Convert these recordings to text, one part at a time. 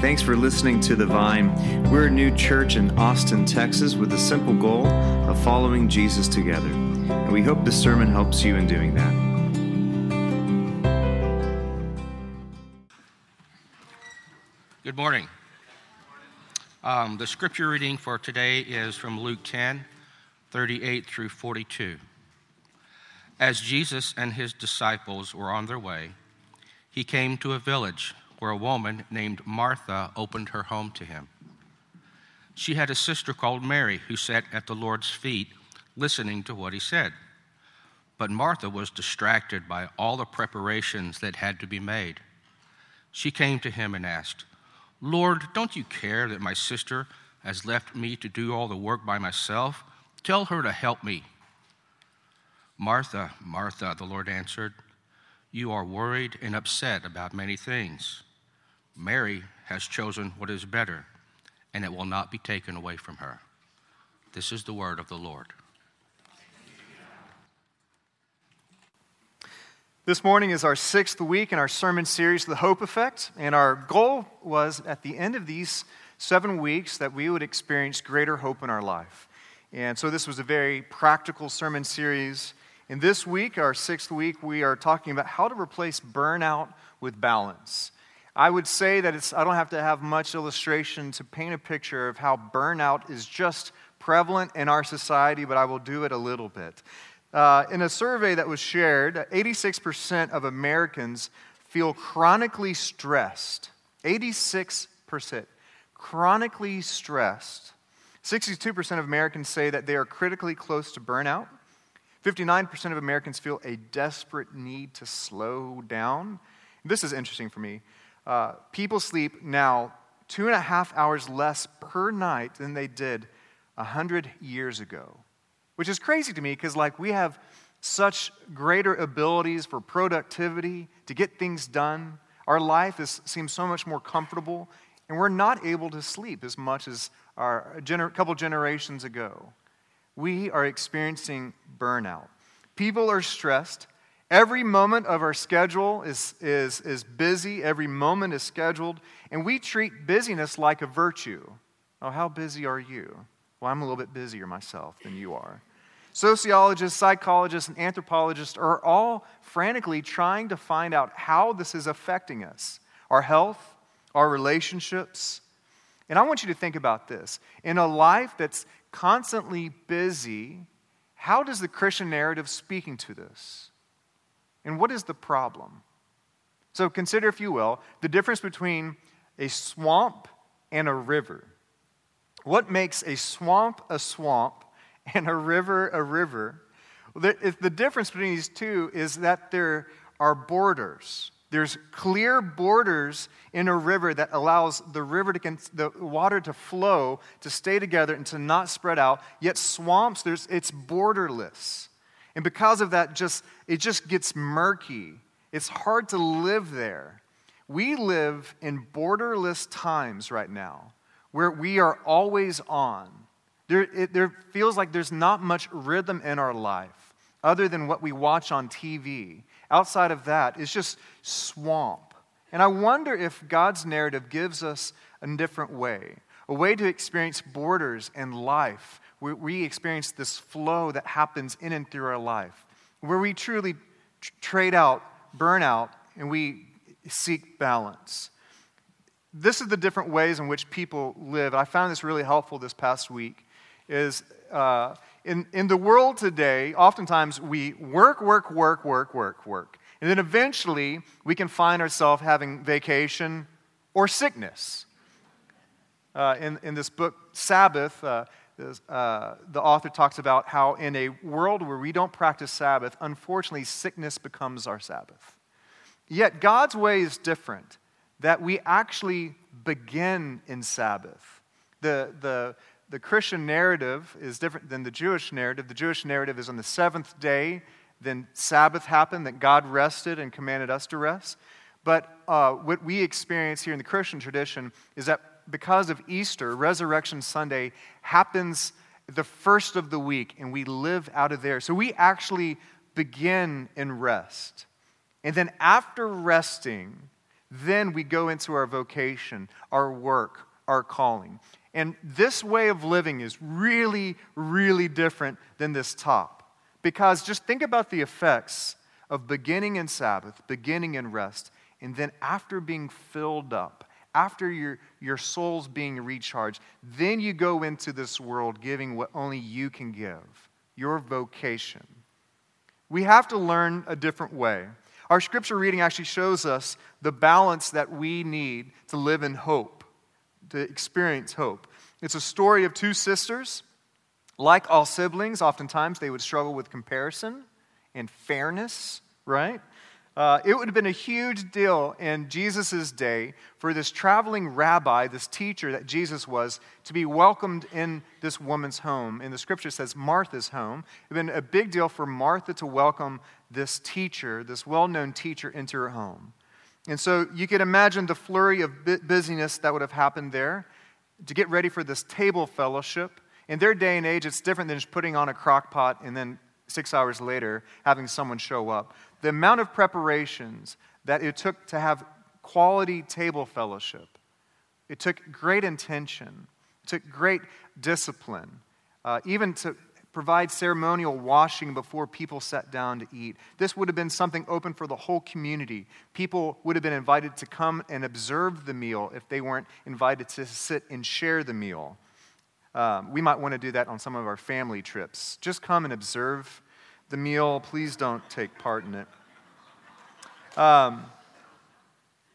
Thanks for listening to The Vine. We're a new church in Austin, Texas, with the simple goal of following Jesus together. And we hope this sermon helps you in doing that. Good morning. Um, the scripture reading for today is from Luke 10, 38 through 42. As Jesus and his disciples were on their way, he came to a village where a woman named Martha opened her home to him. She had a sister called Mary who sat at the Lord's feet listening to what he said. But Martha was distracted by all the preparations that had to be made. She came to him and asked, Lord, don't you care that my sister has left me to do all the work by myself? Tell her to help me. Martha, Martha, the Lord answered, you are worried and upset about many things. Mary has chosen what is better, and it will not be taken away from her. This is the word of the Lord. This morning is our sixth week in our sermon series, The Hope Effect, and our goal was at the end of these seven weeks that we would experience greater hope in our life. And so this was a very practical sermon series. In this week, our sixth week, we are talking about how to replace burnout with balance. I would say that it's, I don't have to have much illustration to paint a picture of how burnout is just prevalent in our society, but I will do it a little bit. Uh, in a survey that was shared, 86% of Americans feel chronically stressed. 86%. Chronically stressed. 62% of Americans say that they are critically close to burnout. 59% of Americans feel a desperate need to slow down. This is interesting for me. Uh, people sleep now two and a half hours less per night than they did 100 years ago, which is crazy to me because, like, we have such greater abilities for productivity, to get things done. Our life is, seems so much more comfortable, and we're not able to sleep as much as our a gener- couple generations ago. We are experiencing burnout. People are stressed. Every moment of our schedule is, is, is busy, every moment is scheduled, and we treat busyness like a virtue. Oh, how busy are you? Well, I'm a little bit busier myself than you are. Sociologists, psychologists, and anthropologists are all frantically trying to find out how this is affecting us our health, our relationships. And I want you to think about this. In a life that's constantly busy, how does the Christian narrative speaking to this? And what is the problem? So consider, if you will, the difference between a swamp and a river. What makes a swamp a swamp and a river a river? The, difference between these two is that there are borders. There's clear borders in a river that allows the river to the water to flow, to stay together, and to not spread out. Yet swamps, there's, it's borderless. And because of that, just it just gets murky. It's hard to live there. We live in borderless times right now where we are always on. There, it, there feels like there's not much rhythm in our life other than what we watch on TV. Outside of that, it's just swamp. And I wonder if God's narrative gives us a different way, a way to experience borders and life we, we experience this flow that happens in and through our life, where we truly tr- trade out burnout and we seek balance. This is the different ways in which people live. I found this really helpful this past week. Is uh, in, in the world today, oftentimes we work, work, work, work, work, work. And then eventually we can find ourselves having vacation or sickness. Uh, in, in this book, Sabbath, uh, uh, the author talks about how in a world where we don't practice Sabbath, unfortunately, sickness becomes our Sabbath. Yet God's way is different, that we actually begin in Sabbath. The, the, the Christian narrative is different than the Jewish narrative. The Jewish narrative is on the seventh day, then Sabbath happened, that God rested and commanded us to rest. But uh, what we experience here in the Christian tradition is that because of Easter, Resurrection Sunday happens the first of the week, and we live out of there. So we actually begin in rest. And then after resting, Then we go into our vocation, our work, our calling. And this way of living is really, really different than this top. Because just think about the effects of beginning in Sabbath, beginning in rest, and then after being filled up, after your, your soul's being recharged, then you go into this world giving what only you can give your vocation. We have to learn a different way. Our scripture reading actually shows us the balance that we need to live in hope, to experience hope. It's a story of two sisters. Like all siblings, oftentimes they would struggle with comparison and fairness, right? Uh, it would have been a huge deal in Jesus' day for this traveling rabbi, this teacher that Jesus was, to be welcomed in this woman's home. And the scripture says Martha's home. It would have been a big deal for Martha to welcome this teacher, this well known teacher, into her home. And so you could imagine the flurry of busyness that would have happened there to get ready for this table fellowship. In their day and age, it's different than just putting on a crock pot and then six hours later having someone show up the amount of preparations that it took to have quality table fellowship, it took great intention, it took great discipline, uh, even to provide ceremonial washing before people sat down to eat. This would have been something open for the whole community. People would have been invited to come and observe the meal if they weren't invited to sit and share the meal. Um, we might want to do that on some of our family trips. Just come and observe the meal. Please don't take part in it. Um,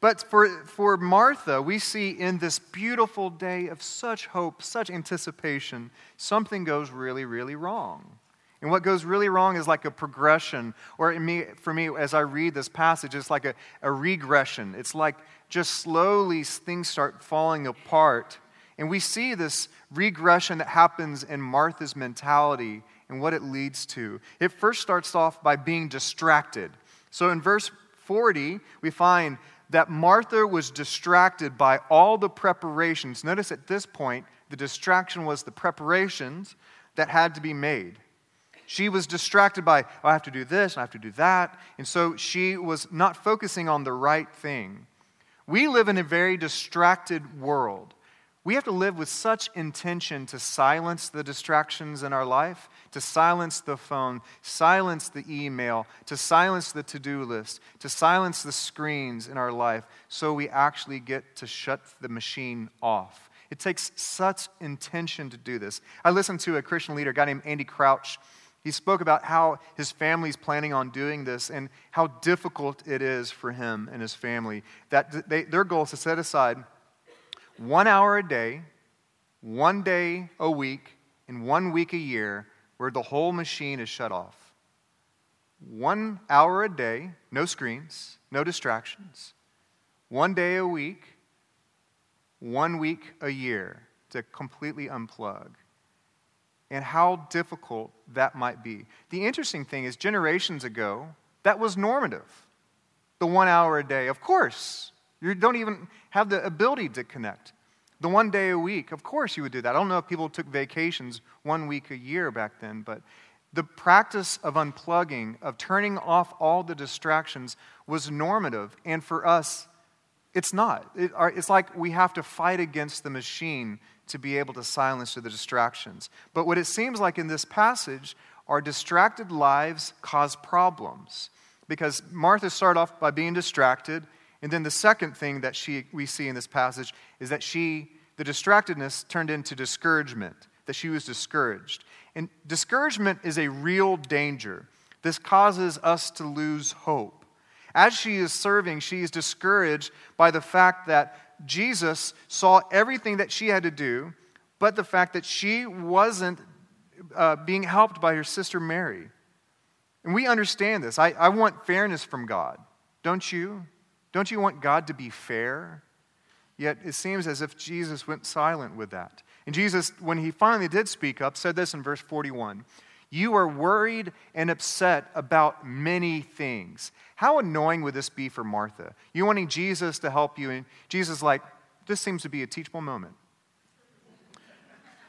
but for, for Martha, we see in this beautiful day of such hope, such anticipation, something goes really, really wrong. And what goes really wrong is like a progression, or me, for me, as I read this passage, it's like a, a regression. It's like just slowly things start falling apart. And we see this regression that happens in Martha's mentality and what it leads to. It first starts off by being distracted. So in verse 40, we find that Martha was distracted by all the preparations. Notice at this point, the distraction was the preparations that had to be made. She was distracted by, oh, I have to do this, I have to do that. And so she was not focusing on the right thing. We live in a very distracted world. We have to live with such intention to silence the distractions in our life, to silence the phone, silence the email, to silence the to do list, to silence the screens in our life, so we actually get to shut the machine off. It takes such intention to do this. I listened to a Christian leader, a guy named Andy Crouch. He spoke about how his family's planning on doing this and how difficult it is for him and his family. That they, their goal is to set aside one hour a day, one day a week, and one week a year where the whole machine is shut off. One hour a day, no screens, no distractions. One day a week, one week a year to completely unplug. And how difficult that might be. The interesting thing is, generations ago, that was normative. The one hour a day. Of course, you don't even have the ability to connect. The one day a week, of course you would do that. I don't know if people took vacations one week a year back then, but the practice of unplugging, of turning off all the distractions, was normative. And for us, it's not. It, it's like we have to fight against the machine to be able to silence the distractions. But what it seems like in this passage, our distracted lives cause problems. Because Martha started off by being distracted, and then the second thing that she, we see in this passage is that she, the distractedness turned into discouragement, that she was discouraged. And discouragement is a real danger. This causes us to lose hope. As she is serving, she is discouraged by the fact that Jesus saw everything that she had to do, but the fact that she wasn't uh, being helped by her sister Mary. And we understand this. I, I want fairness from God. Don't you? Don't you want God to be fair? Yet it seems as if Jesus went silent with that. And Jesus, when he finally did speak up, said this in verse 41 You are worried and upset about many things. How annoying would this be for Martha? You wanting Jesus to help you, and Jesus, like, this seems to be a teachable moment.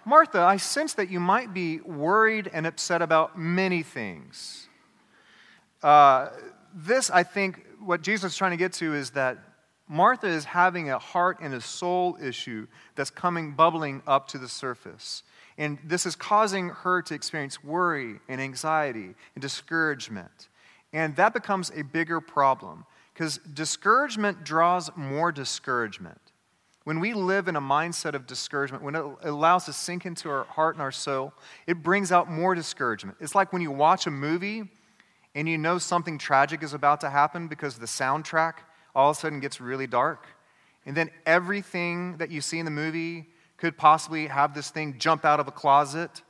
Martha, I sense that you might be worried and upset about many things. Uh, this, I think, what Jesus is trying to get to is that Martha is having a heart and a soul issue that's coming bubbling up to the surface. And this is causing her to experience worry and anxiety and discouragement. And that becomes a bigger problem because discouragement draws more discouragement. When we live in a mindset of discouragement, when it allows us to sink into our heart and our soul, it brings out more discouragement. It's like when you watch a movie and you know something tragic is about to happen because the soundtrack all of a sudden gets really dark. And then everything that you see in the movie could possibly have this thing jump out of a closet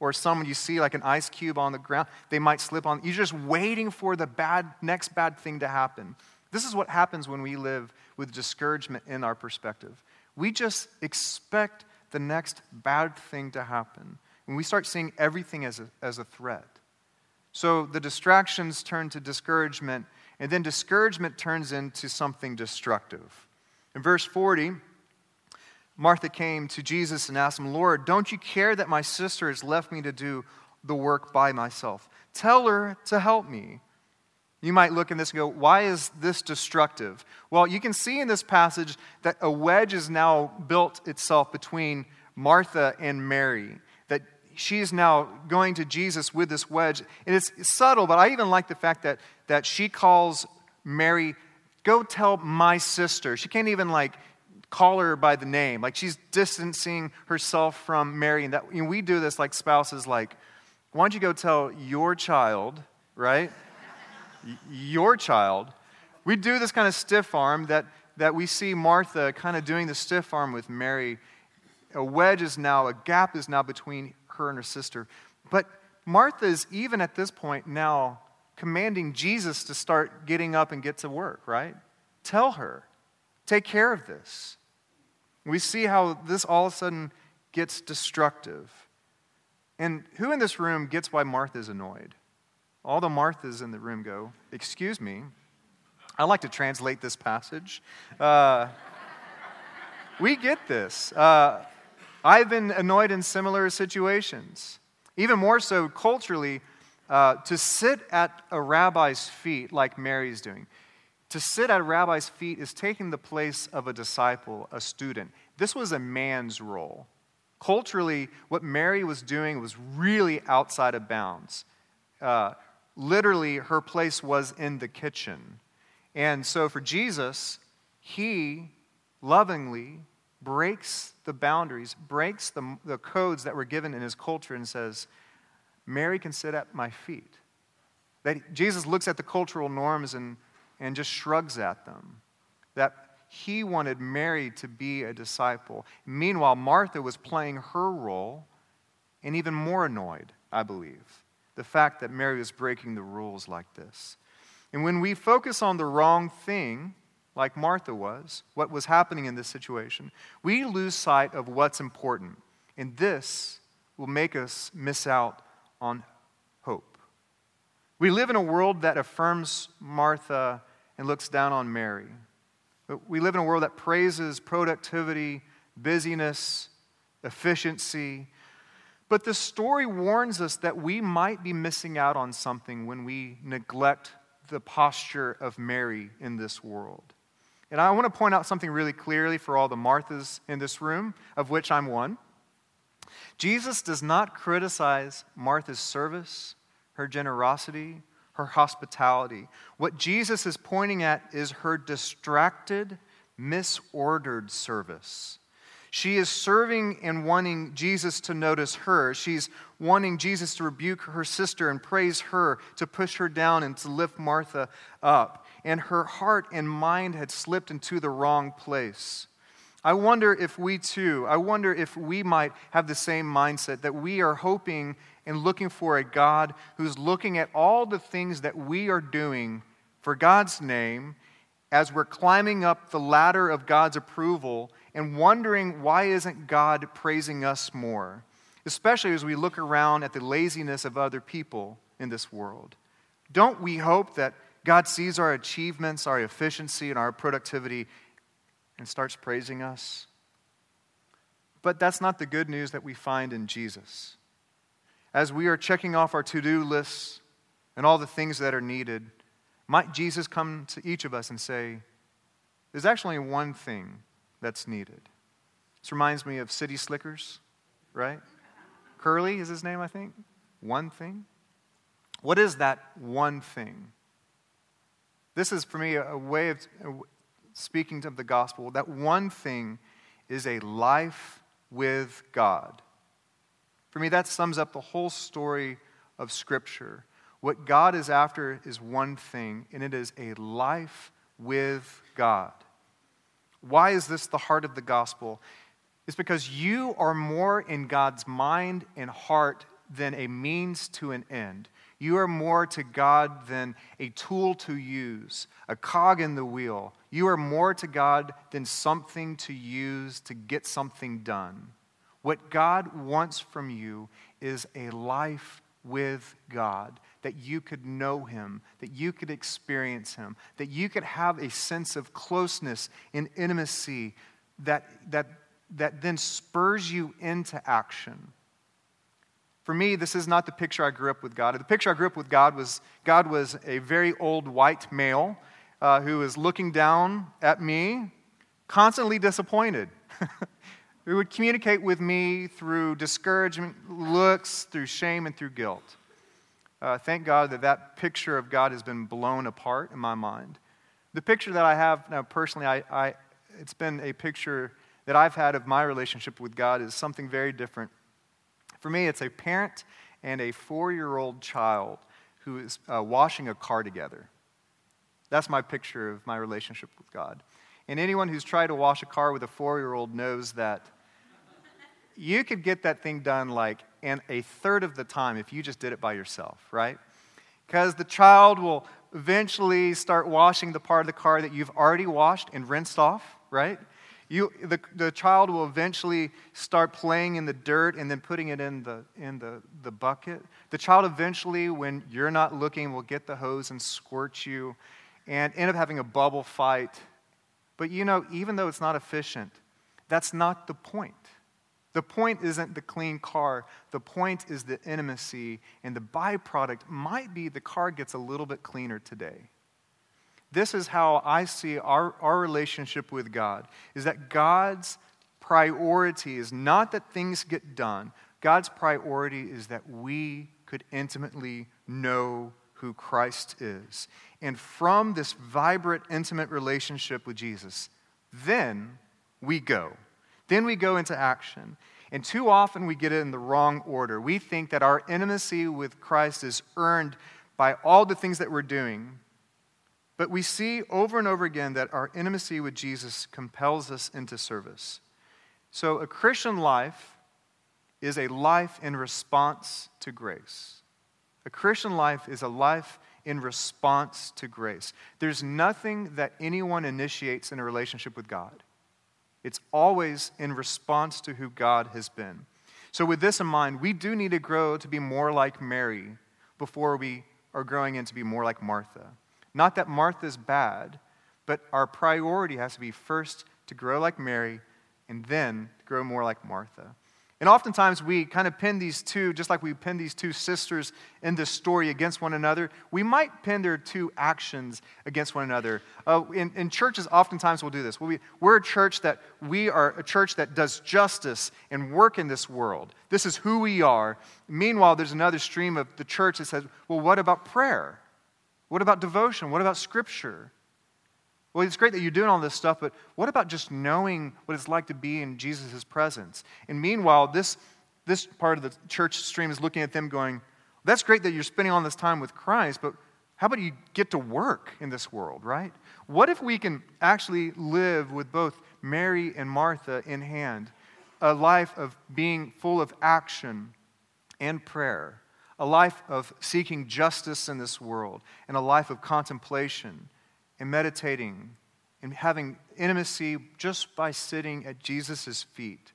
or someone you see like an ice cube on the ground, they might slip on. You're just waiting for the bad, next bad thing to happen. This is what happens when we live with discouragement in our perspective. We just expect the next bad thing to happen. And we start seeing everything as a, as a threat. So the distractions turn to discouragement, and then discouragement turns into something destructive. In verse 40, Martha came to Jesus and asked him, Lord, don't you care that my sister has left me to do the work by myself? Tell her to help me. You might look at this and go, why is this destructive? Well, you can see in this passage that a wedge is now built itself between Martha and Mary. That she is now going to Jesus with this wedge. And it's subtle, but I even like the fact that, that she calls Mary, go tell my sister. She can't even like call her by the name. Like she's distancing herself from Mary. And that you know, we do this like spouses, like, why don't you go tell your child, right? your child. We do this kind of stiff arm that, that we see Martha kind of doing the stiff arm with Mary. A wedge is now, a gap is now between her and her sister. But Martha is even at this point now commanding Jesus to start getting up and get to work, right? Tell her, take care of this. We see how this all of a sudden gets destructive. And who in this room gets why Martha is annoyed? All the Marthas in the room go, Excuse me. I like to translate this passage. Uh, we get this. Uh, I've been annoyed in similar situations. Even more so culturally, uh, to sit at a rabbi's feet like Mary's doing. To sit at a rabbi's feet is taking the place of a disciple, a student. This was a man's role. Culturally, what Mary was doing was really outside of bounds. Uh, literally, her place was in the kitchen. And so for Jesus, he lovingly breaks the boundaries, breaks the, the codes that were given in his culture, and says, Mary can sit at my feet. That Jesus looks at the cultural norms and, and just shrugs at them. That he wanted Mary to be a disciple. Meanwhile, Martha was playing her role and even more annoyed, I believe the fact that Mary was breaking the rules like this. And when we focus on the wrong thing, like Martha was, what was happening in this situation, we lose sight of what's important. And this will make us miss out on hope. We live in a world that affirms Martha and looks down on Mary. We live in a world that praises productivity, busyness, efficiency, but the story warns us that we might be missing out on something when we neglect the posture of Mary in this world. And I want to point out something really clearly for all the Marthas in this room, of which I'm one. Jesus does not criticize Martha's service, her generosity, her hospitality. What Jesus is pointing at is her distracted, misordered service. She is serving and wanting Jesus to notice her. She's wanting Jesus to rebuke her sister and praise her, to push her down and to lift Martha up. And her heart and mind had slipped into the wrong place. I wonder if we too, I wonder if we might have the same mindset that we are hoping and looking for a God who's looking at all the things that we are doing for God's name as we're climbing up the ladder of God's approval and wondering why isn't God praising us more, especially as we look around at the laziness of other people in this world. Don't we hope that God sees our achievements, our efficiency, and our productivity and starts praising us? But that's not the good news that we find in Jesus. As we are checking off our to do lists and all the things that are needed, might Jesus come to each of us and say, there's actually one thing that's needed. This reminds me of City Slickers, right? Curly is his name, I think. One thing. What is that one thing? This is, for me, a way of speaking of the gospel. That one thing is a life with God. For me, that sums up the whole story of Scripture. What God is after is one thing, and it is a life with God. Why is this the heart of the gospel? It's because you are more in God's mind and heart than a means to an end. You are more to God than a tool to use, a cog in the wheel. You are more to God than something to use to get something done. What God wants from you is a life with God, that you could know Him, that you could experience Him, that you could have a sense of closeness and intimacy that, that, that then spurs you into action. For me, this is not the picture I grew up with God. The picture I grew up with God was God was a very old white male uh, who was looking down at me, constantly disappointed. who would communicate with me through discouragement, looks, through shame, and through guilt. Uh, thank God that that picture of God has been blown apart in my mind. The picture that I have now personally, I, I, it's been a picture that I've had of my relationship with God is something very different. For me, it's a parent and a four year old child who is uh, washing a car together. That's my picture of my relationship with God. And anyone who's tried to wash a car with a four year old knows that you could get that thing done like in a third of the time if you just did it by yourself, right? Because the child will eventually start washing the part of the car that you've already washed and rinsed off, right? You, the, the child will eventually start playing in the dirt and then putting it in, the, in the, the bucket. The child eventually, when you're not looking, will get the hose and squirt you and end up having a bubble fight. But you know, even though it's not efficient, that's not the point. The point isn't the clean car. The point is the intimacy, and the byproduct might be the car gets a little bit cleaner today. This is how I see our, our relationship with God is that God's priority is not that things get done. God's priority is that we could intimately know who Christ is. And from this vibrant, intimate relationship with Jesus, then we go. Then we go into action. And too often we get it in the wrong order. We think that our intimacy with Christ is earned by all the things that we're doing. But we see over and over again that our intimacy with Jesus compels us into service. So a Christian life is a life in response to grace. A Christian life is a life in response to grace. There's nothing that anyone initiates in a relationship with God. It's always in response to who God has been. So, with this in mind, we do need to grow to be more like Mary before we are growing in to be more like Martha. Not that Martha's bad, but our priority has to be first to grow like Mary and then grow more like Martha. And oftentimes we kind of pin these two, just like we pin these two sisters in this story against one another, we might pin their two actions against one another. Uh, in, in, churches, oftentimes we'll do this. Be, we're a church that we are a church that does justice and work in this world. This is who we are. Meanwhile, there's another stream of the church that says, well, what about prayer? What about devotion? What about scripture? Well, it's great that you're doing all this stuff, but what about just knowing what it's like to be in Jesus' presence? And meanwhile, this, this part of the church stream is looking at them going, that's great that you're spending all this time with Christ, but how about you get to work in this world, right? What if we can actually live with both Mary and Martha in hand? A life of being full of action and prayer, a life of seeking justice in this world, and a life of contemplation and meditating and having intimacy just by sitting at Jesus' feet.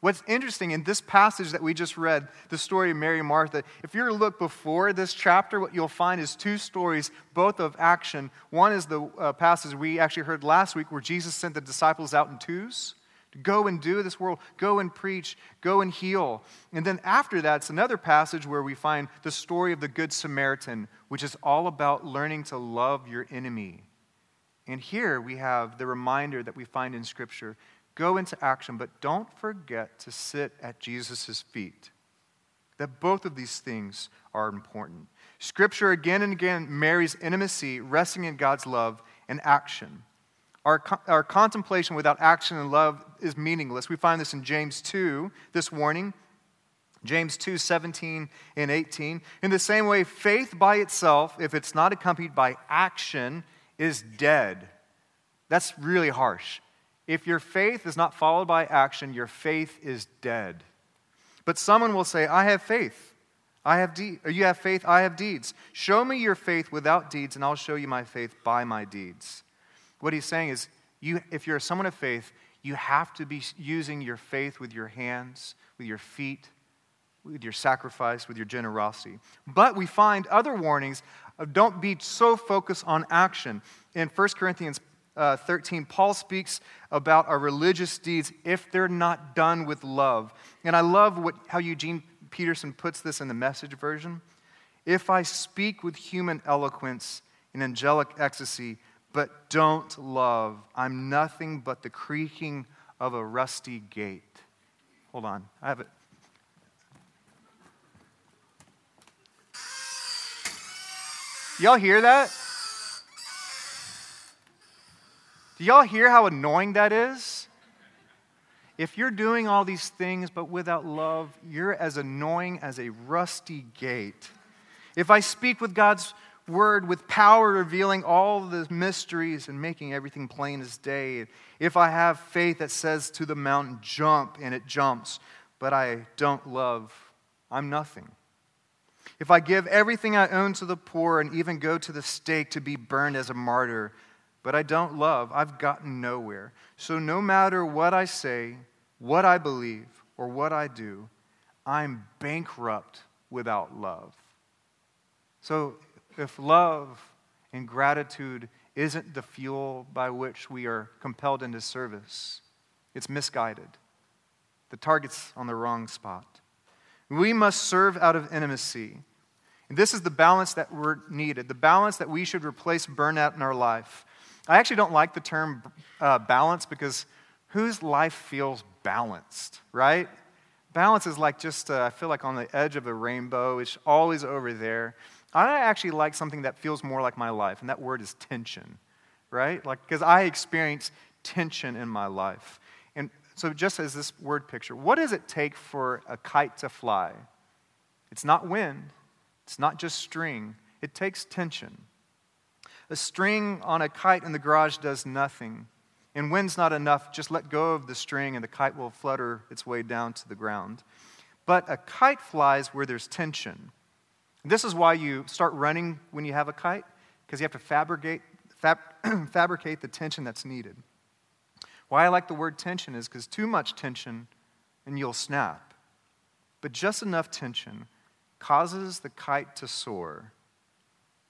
What's interesting in this passage that we just read, the story of Mary and Martha, if you look before this chapter, what you'll find is two stories, both of action. One is the uh, passage we actually heard last week where Jesus sent the disciples out in twos go and do this world, go and preach, go and heal. And then after that, it's another passage where we find the story of the Good Samaritan, which is all about learning to love your enemy And here we have the reminder that we find in Scripture go into action, but don't forget to sit at Jesus' feet. That both of these things are important. Scripture again and again marries intimacy, resting in God's love, and action. Our, our contemplation without action and love is meaningless. We find this in James 2, this warning. James 2, 17 and 18. In the same way, faith by itself, if it's not accompanied by action, is dead. That's really harsh. If your faith is not followed by action, your faith is dead. But someone will say, I have faith. I have de- you have faith, I have deeds. Show me your faith without deeds, and I'll show you my faith by my deeds. What he's saying is, you, if you're someone of faith, you have to be using your faith with your hands, with your feet, with your sacrifice, with your generosity. But we find other warnings of don't be so focused on action. In 1 Corinthians uh, 13, Paul speaks about our religious deeds if they're not done with love. And I love what, how Eugene Peterson puts this in the message version. If I speak with human eloquence and angelic ecstasy, but don't love, I'm nothing but the creaking of a rusty gate. Hold on, I have it. Y'all hear that? Do y'all hear how annoying that is? If you're doing all these things but without love, you're as annoying as a rusty gate. If I speak with God's word with power, revealing all the mysteries and making everything plain as day, if I have faith that says to the mountain, jump, and it jumps, but I don't love, I'm nothing. If I give everything I own to the poor and even go to the stake to be burned as a martyr, but I don't love, I've gotten nowhere. So no matter what I say, what I believe, or what I do, I'm bankrupt without love. So if love and gratitude isn't the fuel by which we are compelled into service, it's misguided. The target's on the wrong spot. We must serve out of intimacy. And this is the balance that we're needed, the balance that we should replace burnout in our life. I actually don't like the term uh, balance because whose life feels balanced, right? Balance is like just, uh, I feel like on the edge of a rainbow, it's always over there. I actually like something that feels more like my life, and that word is tension, right? Like, because I experience tension in my life. And so, just as this word picture, what does it take for a kite to fly? It's not wind, it's not just string, it takes tension. A string on a kite in the garage does nothing. And wind's not enough, just let go of the string and the kite will flutter its way down to the ground. But a kite flies where there's tension. This is why you start running when you have a kite, because you have to fabricate, fab, fabricate the tension that's needed. Why I like the word tension is because too much tension and you'll snap. But just enough tension causes the kite to soar.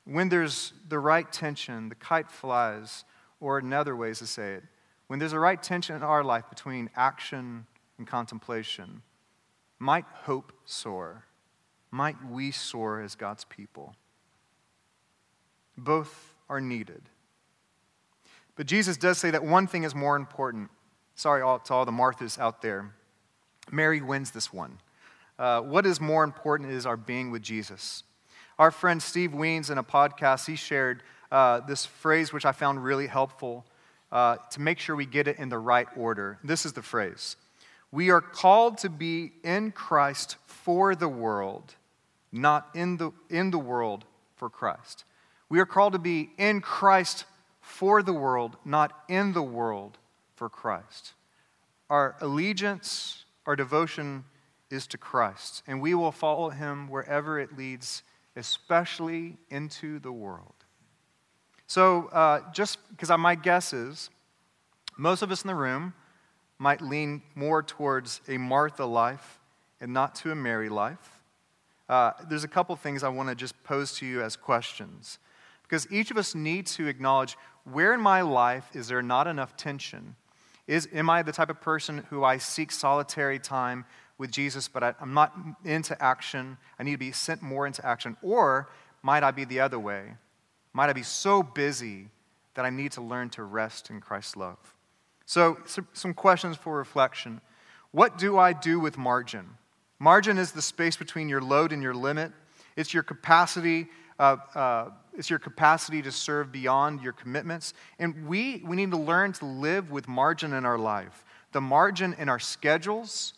When there's the right tension, the kite flies, or in other ways to say it, when there's a right tension in our life between action and contemplation, might hope soar might we soar as God's people. Both are needed. But Jesus does say that one thing is more important. Sorry to all the Marthas out there. Mary wins this one. Uh, what is more important is our being with Jesus. Our friend Steve Wiens, in a podcast, he shared uh, this phrase which I found really helpful uh, to make sure we get it in the right order. This is the phrase We are called to be in Christ for the world not in the, in the world for Christ. We are called to be in Christ for the world, not in the world for Christ. Our allegiance, our devotion is to Christ, and we will follow him wherever it leads, especially into the world. So, uh, just because my guess is most of us in the room might lean more towards a Martha life and not to a Mary life uh, there's a couple things I want to just pose to you as questions. Because each of us needs to acknowledge where in my life is there not enough tension? Is, am I the type of person who I seek solitary time with Jesus, but I, I'm not into action? I need to be sent more into action. Or might I be the other way? Might I be so busy that I need to learn to rest in Christ's love. So, some questions for reflection. What do I do with margin? Margin is the space between your load and your limit. It's your capacity. Uh, uh, it's your capacity to serve beyond your commitments. And we, we need to learn to live with margin in our life. The margin in our schedules.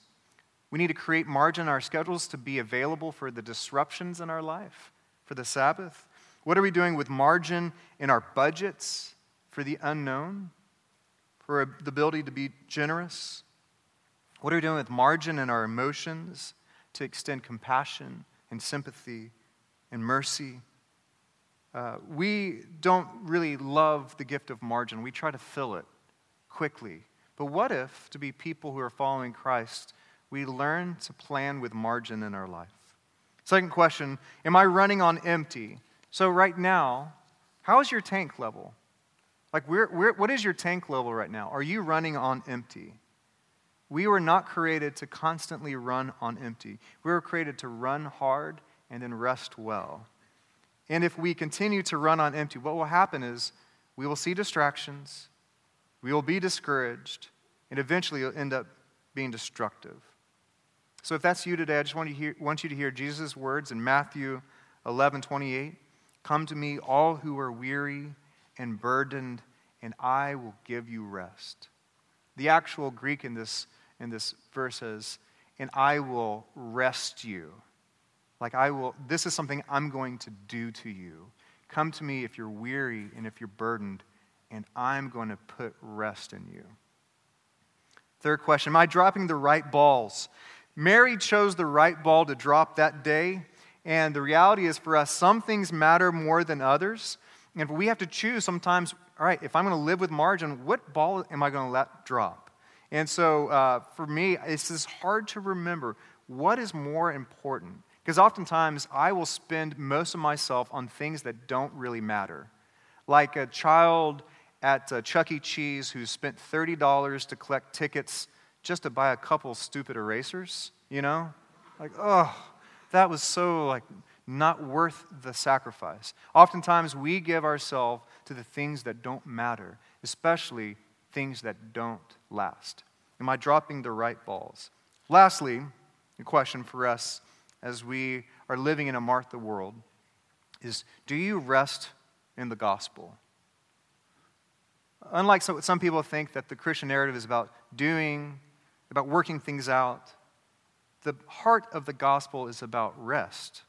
We need to create margin in our schedules to be available for the disruptions in our life, for the Sabbath. What are we doing with margin in our budgets for the unknown, for the ability to be generous? What are we doing with margin in our emotions to extend compassion and sympathy and mercy? Uh, we don't really love the gift of margin. We try to fill it quickly. But what if, to be people who are following Christ, we learn to plan with margin in our life? Second question Am I running on empty? So, right now, how is your tank level? Like, where, where, what is your tank level right now? Are you running on empty? We were not created to constantly run on empty. We were created to run hard and then rest well. And if we continue to run on empty, what will happen is we will see distractions, we will be discouraged, and eventually it'll end up being destructive. So if that's you today, I just want, to hear, want you to hear Jesus' words in Matthew 11 28. Come to me, all who are weary and burdened, and I will give you rest. The actual Greek in this, in this verse is, and I will rest you. Like, I will, this is something I'm going to do to you. Come to me if you're weary and if you're burdened, and I'm going to put rest in you. Third question Am I dropping the right balls? Mary chose the right ball to drop that day. And the reality is for us, some things matter more than others. And we have to choose sometimes, all right, if I'm going to live with margin, what ball am I going to let drop? And so uh, for me, it's just hard to remember what is more important. Because oftentimes I will spend most of myself on things that don't really matter. Like a child at uh, Chuck E. Cheese who spent $30 to collect tickets just to buy a couple stupid erasers, you know? Like, oh, that was so like not worth the sacrifice. Oftentimes we give ourselves to the things that don't matter, especially things that don't last. Am I dropping the right balls? Lastly, a question for us as we are living in a Martha world is do you rest in the gospel? Unlike some, some people think that the Christian narrative is about doing, about working things out, the heart of the gospel is about rest.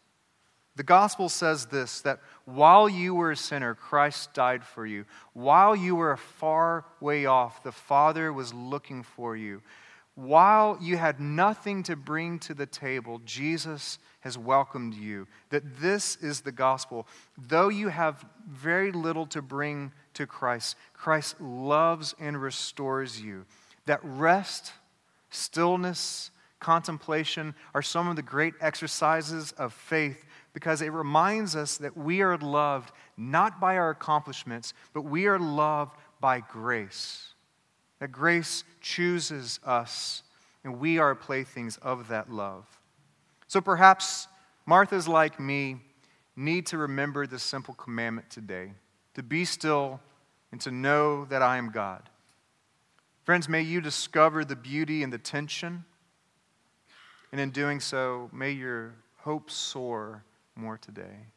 The gospel says this that while you were a sinner, Christ died for you. While you were a far way off, the Father was looking for you. While you had nothing to bring to the table, Jesus has welcomed you. That this is the gospel. Though you have very little to bring to Christ, Christ loves and restores you. That rest, stillness, contemplation are some of the great exercises of faith because it reminds us that we are loved not by our accomplishments, but we are loved by grace. That grace chooses us, and we are playthings of that love. So perhaps Martha's like me need to remember this simple commandment today to be still and to know that I am God. Friends, may you discover the beauty and the tension, and in doing so, may your hope soar more today.